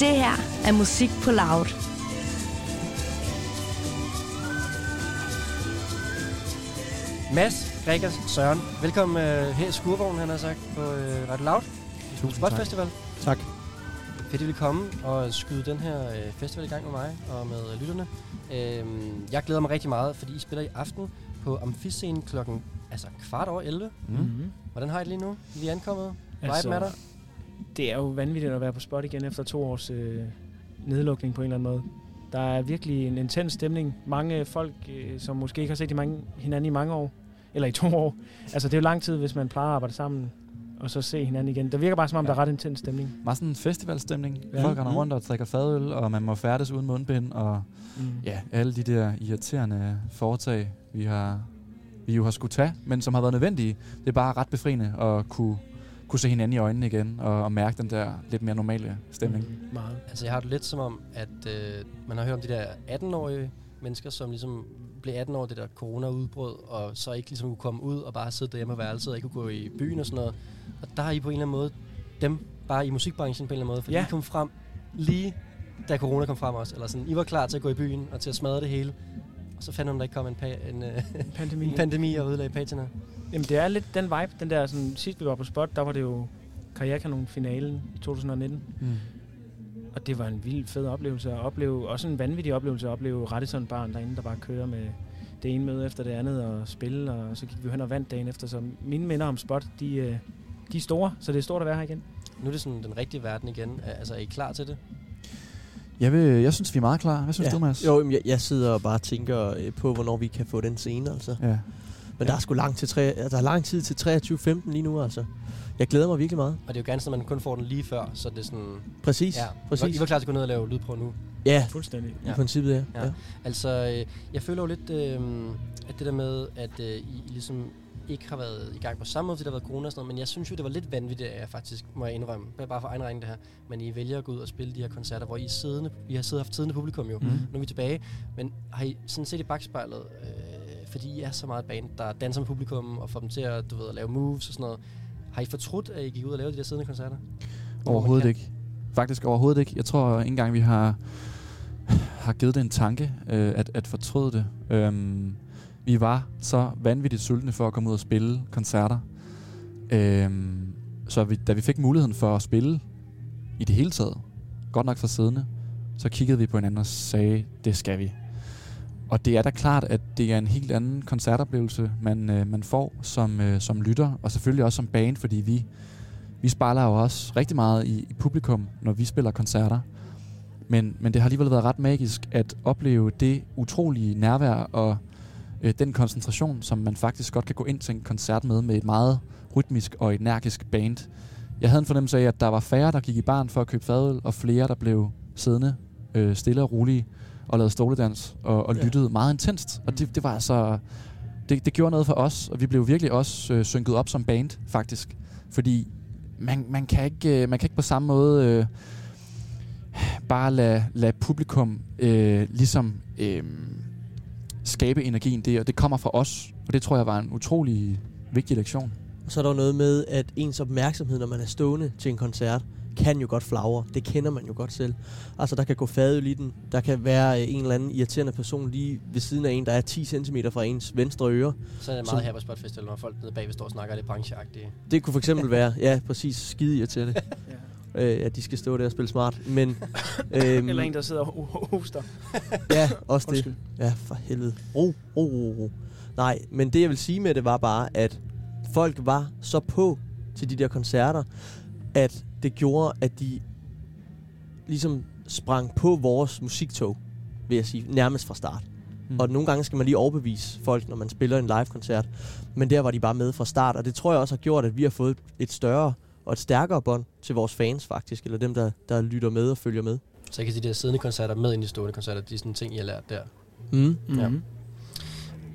Det her er musik på loud. Mads, Gregers, Søren. Velkommen øh, her i Skurvognen, han har sagt, på øh, Radio Loud. Tusind Spot tak. Festival. Tak. Fedt, at I vil komme og skyde den her øh, festival i gang med mig og med øh, lytterne. Øhm, jeg glæder mig rigtig meget, fordi I spiller i aften på Amfiscenen klokken altså kvart over 11. Mm. Hvordan har I det lige nu? Vi er ankommet. Altså, Altså, Vibe med dig? Det er jo vanvittigt at være på spot igen efter to års øh, nedlukning på en eller anden måde. Der er virkelig en intens stemning. Mange folk, øh, som måske ikke har set mange, hinanden i mange år, eller i to år. Altså det er jo lang tid, hvis man plejer at arbejde sammen, og så se hinanden igen. Det virker bare som om, Ja. der er ret intens stemning. Meget sådan en festivalstemning. Ja. Folk render Mm. rundt og drikker fadøl, og man må færdes uden mundbind, og Mm. ja, alle de der irriterende foretag, vi har vi jo har skulle tage, men som har været nødvendige. Det er bare ret befriende at kunne, kunne se hinanden i øjnene igen, og, og mærke den der lidt mere normale stemning. Mm, meget. Altså, jeg har det lidt som om, at øh, man har hørt om de der 18-årige mennesker, som ligesom blev 18 år, det der corona-udbrud, og så ikke ligesom kunne komme ud og bare sidde derhjemme på værelset og ikke kunne gå i byen og sådan noget. Og der er I på en eller anden måde, dem bare i musikbranchen på en eller anden måde, fordi Ja. ja. I kom frem lige da corona kom frem også. Eller sådan, I var klar til at gå i byen og til at smadre det hele. Og så fandt man, der ikke kom en, pa- en, øh, Pandemi. en pandemi og ødelagde pagerne. Jamen det er lidt den vibe, den der sådan, sidst vi var på spot, der var det jo Karrierekanon-finalen i 2019. Mm. Og det var en vild fed oplevelse at opleve. Også en vanvittig oplevelse at opleve Radisson Barn derinde, der bare kører med det ene møde efter det andet og spille. Og så gik vi hen og vandt dagen efter. Så mine minder om spot, de, øh, de er store. Så det er stort at være her igen. Nu er det sådan den rigtige verden igen. Altså, er I klar til det? Jeg, vil, jeg synes, vi er meget klar. Hvad synes Ja. du, Mads? Jo, jeg, jeg sidder og bare tænker øh, på, hvornår vi kan få den scene, altså. Ja. Men der er sgu lang, til tre, altså, der er lang tid til 23.15 lige nu, altså. Jeg glæder mig virkelig meget. Og det er jo gerne at man kun får den lige før, så det er sådan... Præcis, Ja, præcis. I var klar til at gå ned og lave lydprøve nu. Ja, Fuldstændig. i Ja. princippet, ja. Ja. ja. Altså, øh, jeg føler jo lidt, øh, at det der med, at øh, I ligesom ikke har været i gang på samme måde, fordi der har været corona og sådan noget, men jeg synes jo, det var lidt vanvittigt, at jeg faktisk, må jeg indrømme, bare for egen regning det her, men I vælger at gå ud og spille de her koncerter, hvor I siddende, I har siddet haft siddende publikum jo, Mm. nu er vi tilbage, men har I sådan set i bagspejlet, øh, fordi I er så meget band, der danser med publikum og får dem til at, du ved, at lave moves og sådan noget, har I fortrudt, at I gik ud og lavede de der siddende koncerter? Overhovedet ikke. Faktisk overhovedet ikke. Jeg tror ikke engang, vi har, har givet det en tanke, øh, at, at fortryde det. Øhm, vi var så vanvittigt sultne for at komme ud og spille koncerter. Øhm, så vi, da vi fik muligheden for at spille i det hele taget, godt nok for siddende, så kiggede vi på hinanden og sagde, det skal vi. Og det er da klart, at det er en helt anden koncertoplevelse, man, øh, man får som, øh, som lytter, og selvfølgelig også som band, fordi vi, vi spejler jo også rigtig meget i, i publikum, når vi spiller koncerter. Men, men det har alligevel været ret magisk at opleve det utrolige nærvær og øh, den koncentration, som man faktisk godt kan gå ind til en koncert med, med et meget rytmisk og energisk band. Jeg havde en fornemmelse af, at der var færre, der gik i barn for at købe fadøl, og flere, der blev siddende øh, stille og rolige og lavede stoledans og, og Ja. lyttede meget intenst. Og det, det var altså... Det, det gjorde noget for os, og vi blev virkelig også øh, synket op som band, faktisk. Fordi man, man, kan ikke, øh, man kan ikke på samme måde øh, bare lade, lade publikum øh, ligesom øh, skabe energien der. Det kommer fra os, og det tror jeg var en utrolig vigtig lektion. Og så er der jo noget med, at ens opmærksomhed, når man er stående til en koncert, kan jo godt flagre. Det kender man jo godt selv. Altså, der kan gå fadøl i den. Der kan være øh, en eller anden irriterende person lige ved siden af en, der er 10 cm fra ens venstre øre. Så er det Som- meget her på Spot Festival, når folk nede bagved står og snakker lidt brancheagtigt. Det kunne for eksempel være, ja, præcis, skide irriterende. øh, at de skal stå der og spille smart. Men, øhm, Eller en, der sidder og ho- hoster. ja, også det. Undskyld. Ja, for helvede. Ro, ro, ro, ro. Nej, men det jeg vil sige med det var bare, at folk var så på til de der koncerter, at det gjorde, at de ligesom sprang på vores musiktog, vil jeg sige, nærmest fra start. Mm. Og nogle gange skal man lige overbevise folk, når man spiller en live-koncert. Men der var de bare med fra start, og det tror jeg også har gjort, at vi har fået et større og et stærkere bånd til vores fans faktisk, eller dem, der, der lytter med og følger med. Så kan de der siddende koncerter med ind i stående koncerter, de er sådan ting, I har lært der. Mm. Ja. Mhm.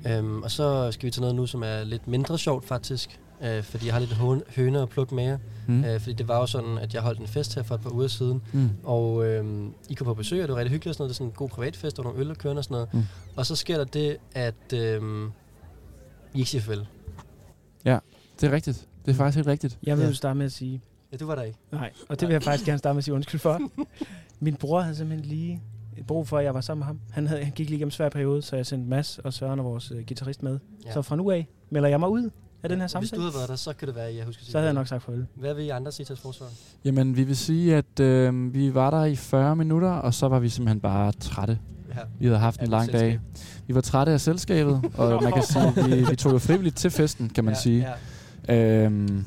Øhm, og så skal vi til noget nu, som er lidt mindre sjovt faktisk. Øh, fordi jeg har lidt høn- høner og pluk med jer. Mm. Mm. Øh, fordi det var jo sådan, at jeg holdt en fest her for et par uger siden. Mm. Og øh, I kom på besøg, og det var rigtig hyggeligt og sådan noget. Det er sådan en god privatfest, og nogle øl og kørende og sådan noget. Mm. Og så sker der det, at øh, I ikke siger farvel. Det er rigtigt. Det er faktisk helt rigtigt. Jeg vil Ja. jo starte med at sige, Ja, du var der ikke. Nej, og det vil jeg faktisk gerne starte med at sige undskyld for. Min bror havde simpelthen lige brug for, at jeg var sammen med ham. Han, havde, han gik lige igennem en svær periode, så jeg sendte Mads og Søren og vores uh, guitarist med. Ja. Så fra nu af melder jeg mig ud af den her Hvis du samtale. havde været der, så kan det være, at jeg husker Så havde jeg nok sagt farvel. Hvad vil I andre sige til forsvar? Jamen, vi vil sige, at øh, vi var der i 40 minutter, og så var vi simpelthen bare trætte. Ja. Vi havde haft Af en lang dag. selskab. Vi var trætte af selskabet, og man kan sige, at vi, vi tog jo frivilligt til festen, kan man ja, sige. Ja. Øhm,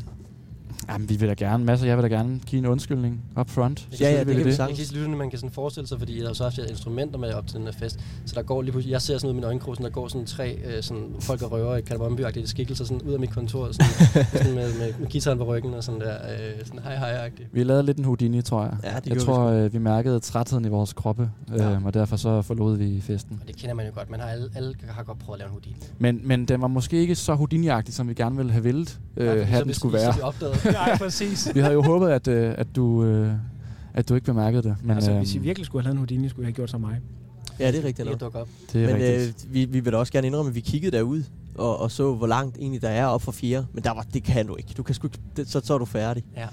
jamen, vi vil da gerne, masser jeg vil da gerne give en undskyldning up front. Ja, ja, det Selvfølgelig kan vi det. sagtens. Jeg kan man kan sådan forestille sig, fordi jeg har så haft instrumenter med op til den her fest, så der går lige pludselig, jeg ser sådan ud i min øjenkrog, der går sådan tre øh, sådan, folk og røver i Kalabomby-agtige skikkelser sådan ud af mit kontor, sådan, sådan med, med, med, guitaren på ryggen og sådan der, øh, sådan hej hej agtigt Vi lavede lidt en Houdini, tror jeg. Ja, det jeg gjorde vi tror, øh, vi mærkede trætheden i vores kroppe, Ja. øhm, og derfor så forlod vi festen. Og det kender man jo godt, man har alle, alle har godt prøvet at lave en Houdini. Men, men den var måske ikke så Houdini-agtig, som vi gerne ville have Nej, øh, fordi have den skulle være. Så vi opdagede, Nej, præcis. Vi havde jo håbet, at, øh, at, du, øh, at du ikke bemærkede det. Men, altså, øhm, hvis I virkelig skulle have lavet en Houdini, skulle I have gjort som mig. Ja, det er rigtigt det nok. kan dukke op. det er Men rigtigt. øh, vi, vi vil da også gerne indrømme, at vi kiggede derud og, og så, hvor langt egentlig der er op for fjerde. Men der var, det kan du ikke. Du kan sgu ikke det, så, så er du færdig. Ja.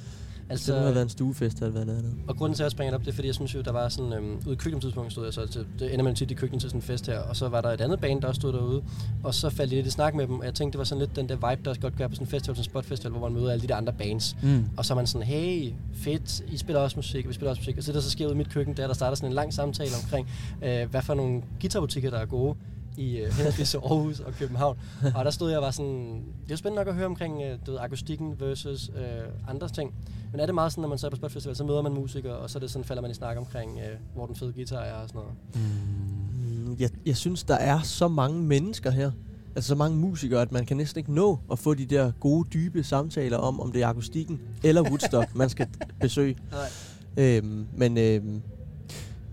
Altså, det må have været en stuefest, eller hvad det andet. Og grunden til, at jeg springer det op, det er, fordi jeg synes jo, der var sådan, øhm, ude i køkkentidspunkt stod jeg så til, det ender man tit i køkkenet til sådan en fest her, og så var der et andet band, der også stod derude, og så faldt jeg lidt i snak med dem, og jeg tænkte, det var sådan lidt den der vibe, der også godt gør på sådan en festival, sådan en spotfestival, hvor man møder alle de der andre bands. Mm. Og så er man sådan, hey, fedt, I spiller også musik, og vi spiller også musik. Og så det, der så sker ud i mit køkken, det er, der starter sådan en lang samtale omkring, øh, hvad for nogle guitarbutikker, der er gode i øh, henholdsvis Aarhus og København. Og der stod jeg og var sådan, det er spændende nok at høre omkring øh, du ved, akustikken versus øh, andre ting. Men er det meget sådan, når man så er på Spot Festival, så møder man musikere, og så er det sådan, falder man i snak omkring, øh, hvor den fede guitar er og sådan noget. Mm, Jeg, jeg synes, der er så mange mennesker her. Altså så mange musikere, at man kan næsten ikke nå at få de der gode, dybe samtaler om, om det er akustikken eller Woodstock, man skal besøge. Nej. Øhm, men øhm,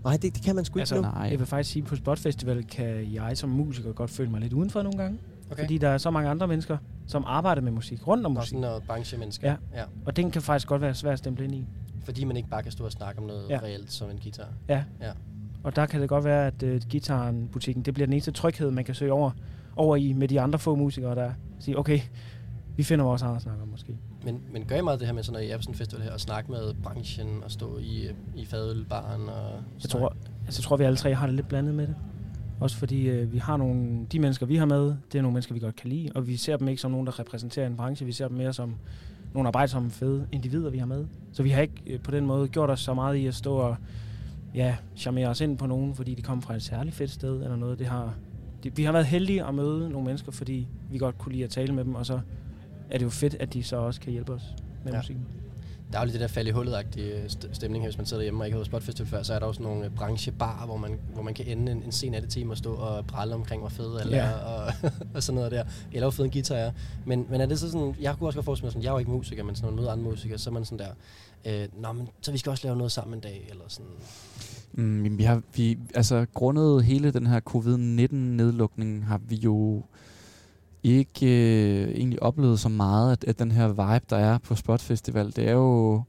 nej, det, det kan man sgu ikke Altså, nå. Nej. jeg vil faktisk sige, at på Spot Festival kan jeg som musiker godt føle mig lidt udenfor nogle gange. Okay. Fordi der er så mange andre mennesker, som arbejder med musik, rundt om Og musik. sådan noget branchemennesker. Ja. ja. Og den kan faktisk godt være svært at stemple ind i. Fordi man ikke bare kan stå og snakke om noget ja. Reelt som en guitar. Ja. Ja. Og der kan det godt være, at uh, gitaren butikken, det bliver den eneste tryghed, man kan søge over, over i med de andre få musikere, der siger, okay, vi finder vores eget snak om måske. Men, men gør I meget det her med, sådan, når I er på sådan en festival her, og snakke med branchen, og stå i, i fadølbaren og Jeg tror, altså, jeg tror, vi alle tre har det lidt blandet med det. Også fordi øh, vi har nogle, de mennesker, vi har med, det er nogle mennesker, vi godt kan lide, og vi ser dem ikke som nogen, der repræsenterer en branche, vi ser dem mere som nogle arbejdsomme, fede individer, vi har med. Så vi har ikke øh, på den måde gjort os så meget i at stå og ja, charmere os ind på nogen, fordi de kommer fra et særligt fedt sted eller noget. Det har, det, vi har været heldige at møde nogle mennesker, fordi vi godt kunne lide at tale med dem, og så er det jo fedt, at de så også kan hjælpe os med Ja. musikken. Der er jo lidt det der fald i hullet-agtige st- stemning her, hvis man sidder hjemme og ikke har været Spot Festival før, så er der også nogle øh, branchebarer, hvor man, hvor man kan ende en, en sen nattetime og stå og pralle omkring, hvor fede alle Ja. og, og sådan noget der. Eller hvor fed en guitar er. Men, men er det så sådan, jeg kunne også godt forestille mig sådan, jeg er jo ikke musiker, men sådan, når man møder andre musikere, så er man sådan der, øh, Nå, men så vi skal også lave noget sammen en dag, eller sådan. Mm, vi har, vi, altså, grundet hele den her covid-19-nedlukning, har vi jo ikke øh, egentlig oplevet så meget, at, at den her vibe, der er på Spot Festival, det er jo,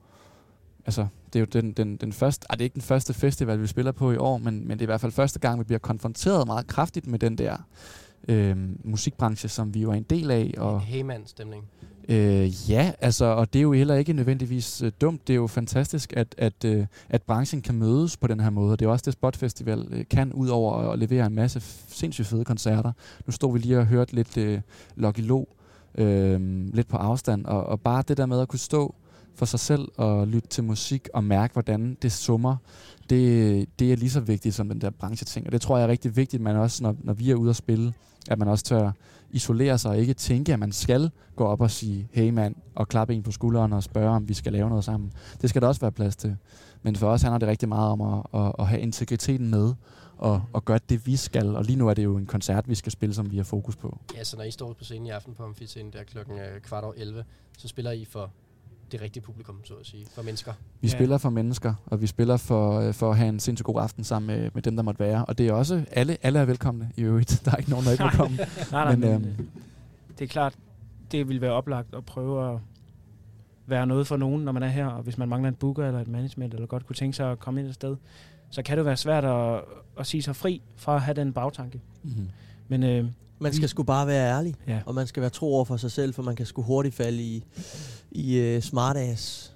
altså, det er jo den, den, den første, ah, det er ikke den første festival, vi spiller på i år, men, men det er i hvert fald første gang, vi bliver konfronteret meget kraftigt med den der øh, musikbranche, som vi jo er en del af. Og, Heyman-stemning. Øh, ja, altså, og det er jo heller ikke nødvendigvis øh, dumt. Det er jo fantastisk, at, at, øh, at branchen kan mødes på den her måde. Det er jo også det, Spot Festival øh, kan, ud over at levere en masse sindssygt fede koncerter. Nu stod vi lige og hørte lidt øh, Lucky Lo, øh, lidt på afstand, og, og bare det der med at kunne stå for sig selv og lytte til musik og mærke, hvordan det summer, det, det er lige så vigtigt som den der brancheting. Og det tror jeg er rigtig vigtigt, man også, når, når vi er ude at spille, at man også tør isolere sig og ikke tænke, at man skal gå op og sige, hey mand, og klappe en på skulderen og spørge, om vi skal lave noget sammen. Det skal der også være plads til. Men for os handler det rigtig meget om at, at, at have integriteten med og, og gøre det, vi skal. Og lige nu er det jo en koncert, vi skal spille, som vi har fokus på. Ja, så når I står på scenen i aften på Amfiscenen, der klokken øh, kvart over 11, så spiller I for det rigtige publikum, så at sige, for mennesker. Vi Ja. spiller for mennesker, og vi spiller for, øh, for at have en sindssygt god aften sammen med, med dem, der måtte være. Og det er også, alle, alle er velkomne i øvrigt. Der er ikke nogen, der ikke er velkommen. Nej, nej, Men, men, øhm, øh, det er klart, det vil være oplagt at prøve at være noget for nogen, når man er her, og hvis man mangler en booker eller et management, eller godt kunne tænke sig at komme ind et sted, så kan det være svært at, at sige sig fri fra at have den bagtanke. Mm-hmm. Men øh, Man skal sgu bare være ærlig, ja, og man skal være tro over for sig selv, for man kan sgu hurtigt falde i, i uh, smartass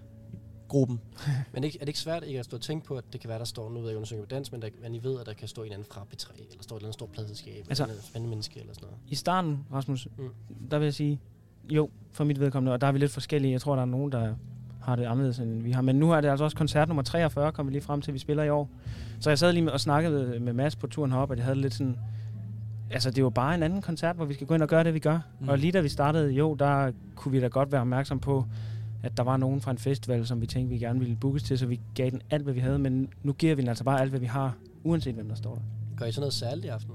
gruppen. Men er det, ikke, er det ikke svært ikke at stå og tænke på, at det kan være, der står, nu ved jeg synger på dans, men, der, men I ved, at der kan stå en anden fra P3, eller står et eller andet stort pladselskab, Altså- eller et spændende menneske, eller sådan noget. I starten, Rasmus, Mm. der vil jeg sige, jo, for mit vedkommende, og der er vi lidt forskellige. Jeg tror, der er nogen, der har det anderledes, end vi har. Men nu er det altså også koncert nummer 43, kommer vi lige frem til, vi spiller i år. Så jeg sad lige og snakkede med Mads på turen herop, og det havde lidt sådan... Altså, det var bare en anden koncert, hvor vi skal gå ind og gøre det, vi gør. Mm. Og lige da vi startede, jo, der kunne vi da godt være opmærksom på, at der var nogen fra en festival, som vi tænkte, vi gerne ville bookes til, så vi gav den alt, hvad vi havde. Men nu giver vi den altså bare alt, hvad vi har, uanset hvem der står der. Gør I sådan noget særligt i aften?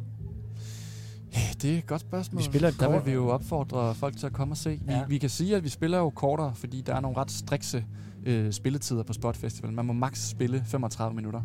Ja, det er et godt spørgsmål. Vi spiller et Der vil vi jo opfordre folk til at komme og se. Vi, Ja. vi kan sige, at vi spiller jo kortere, fordi der er nogle ret strikse øh, spilletider på Spot Festival. Man må maks spille 35 minutter.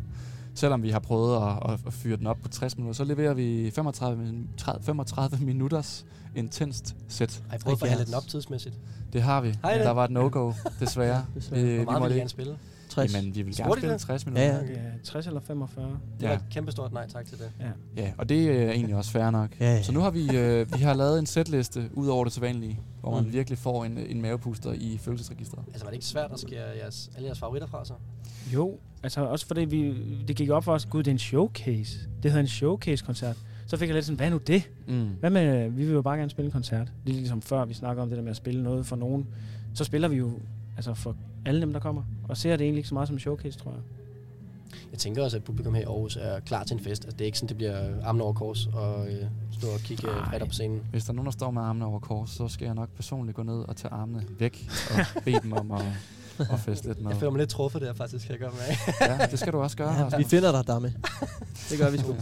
Selvom vi har prøvet at, at, at fyre den op på 60 minutter, så leverer vi 35, min- 30, 35 minutters intenst sæt. Har I prøvet at forhandle 70. den op tidsmæssigt? Det har vi. Hej, der var et no-go, desværre. Desværre. vi, Hvor vi meget vil måtte I ikke. gerne spille? 60. Jamen, vi vil gerne Spurgte spille det? 60 minutter. Ja, ja. Ja, 60 eller 45. Det Ja. var et kæmpe stort nej tak til det. Ja, og det er egentlig også fair nok. Ja, ja. Så nu har vi, øh, vi har lavet en setliste ud over det sædvanlige, hvor man Mm. virkelig får en, en mavepuster i følelsesregistret. Altså var det ikke svært at skære jeres, alle jeres favoritter fra sig? Jo, altså også fordi vi, det gik op for os, gud, det er en showcase. Det hedder en showcase-koncert. Så fik jeg lidt sådan, hvad er nu det? Mm. Hvad med, vi vil jo bare gerne spille en koncert. Lidt ligesom før vi snakker om det der med at spille noget for nogen. Så spiller vi jo altså for alle dem, der kommer. Og ser det egentlig ikke så meget som en showcase, tror jeg. Jeg tænker også, at publikum her i Aarhus er klar til en fest. Altså, det er ikke sådan, det bliver armen over kors og øh, stå og kigge bredt op på scenen. Hvis der er nogen, der står med armene over kors, så skal jeg nok personligt gå ned og tage armene væk og bede dem om at, at feste lidt med. Jeg føler mig lidt truffet der faktisk, kan jeg godt mærke. Ja, det skal du også gøre. Ja, vi finder dig, Damme. Det gør vi sgu.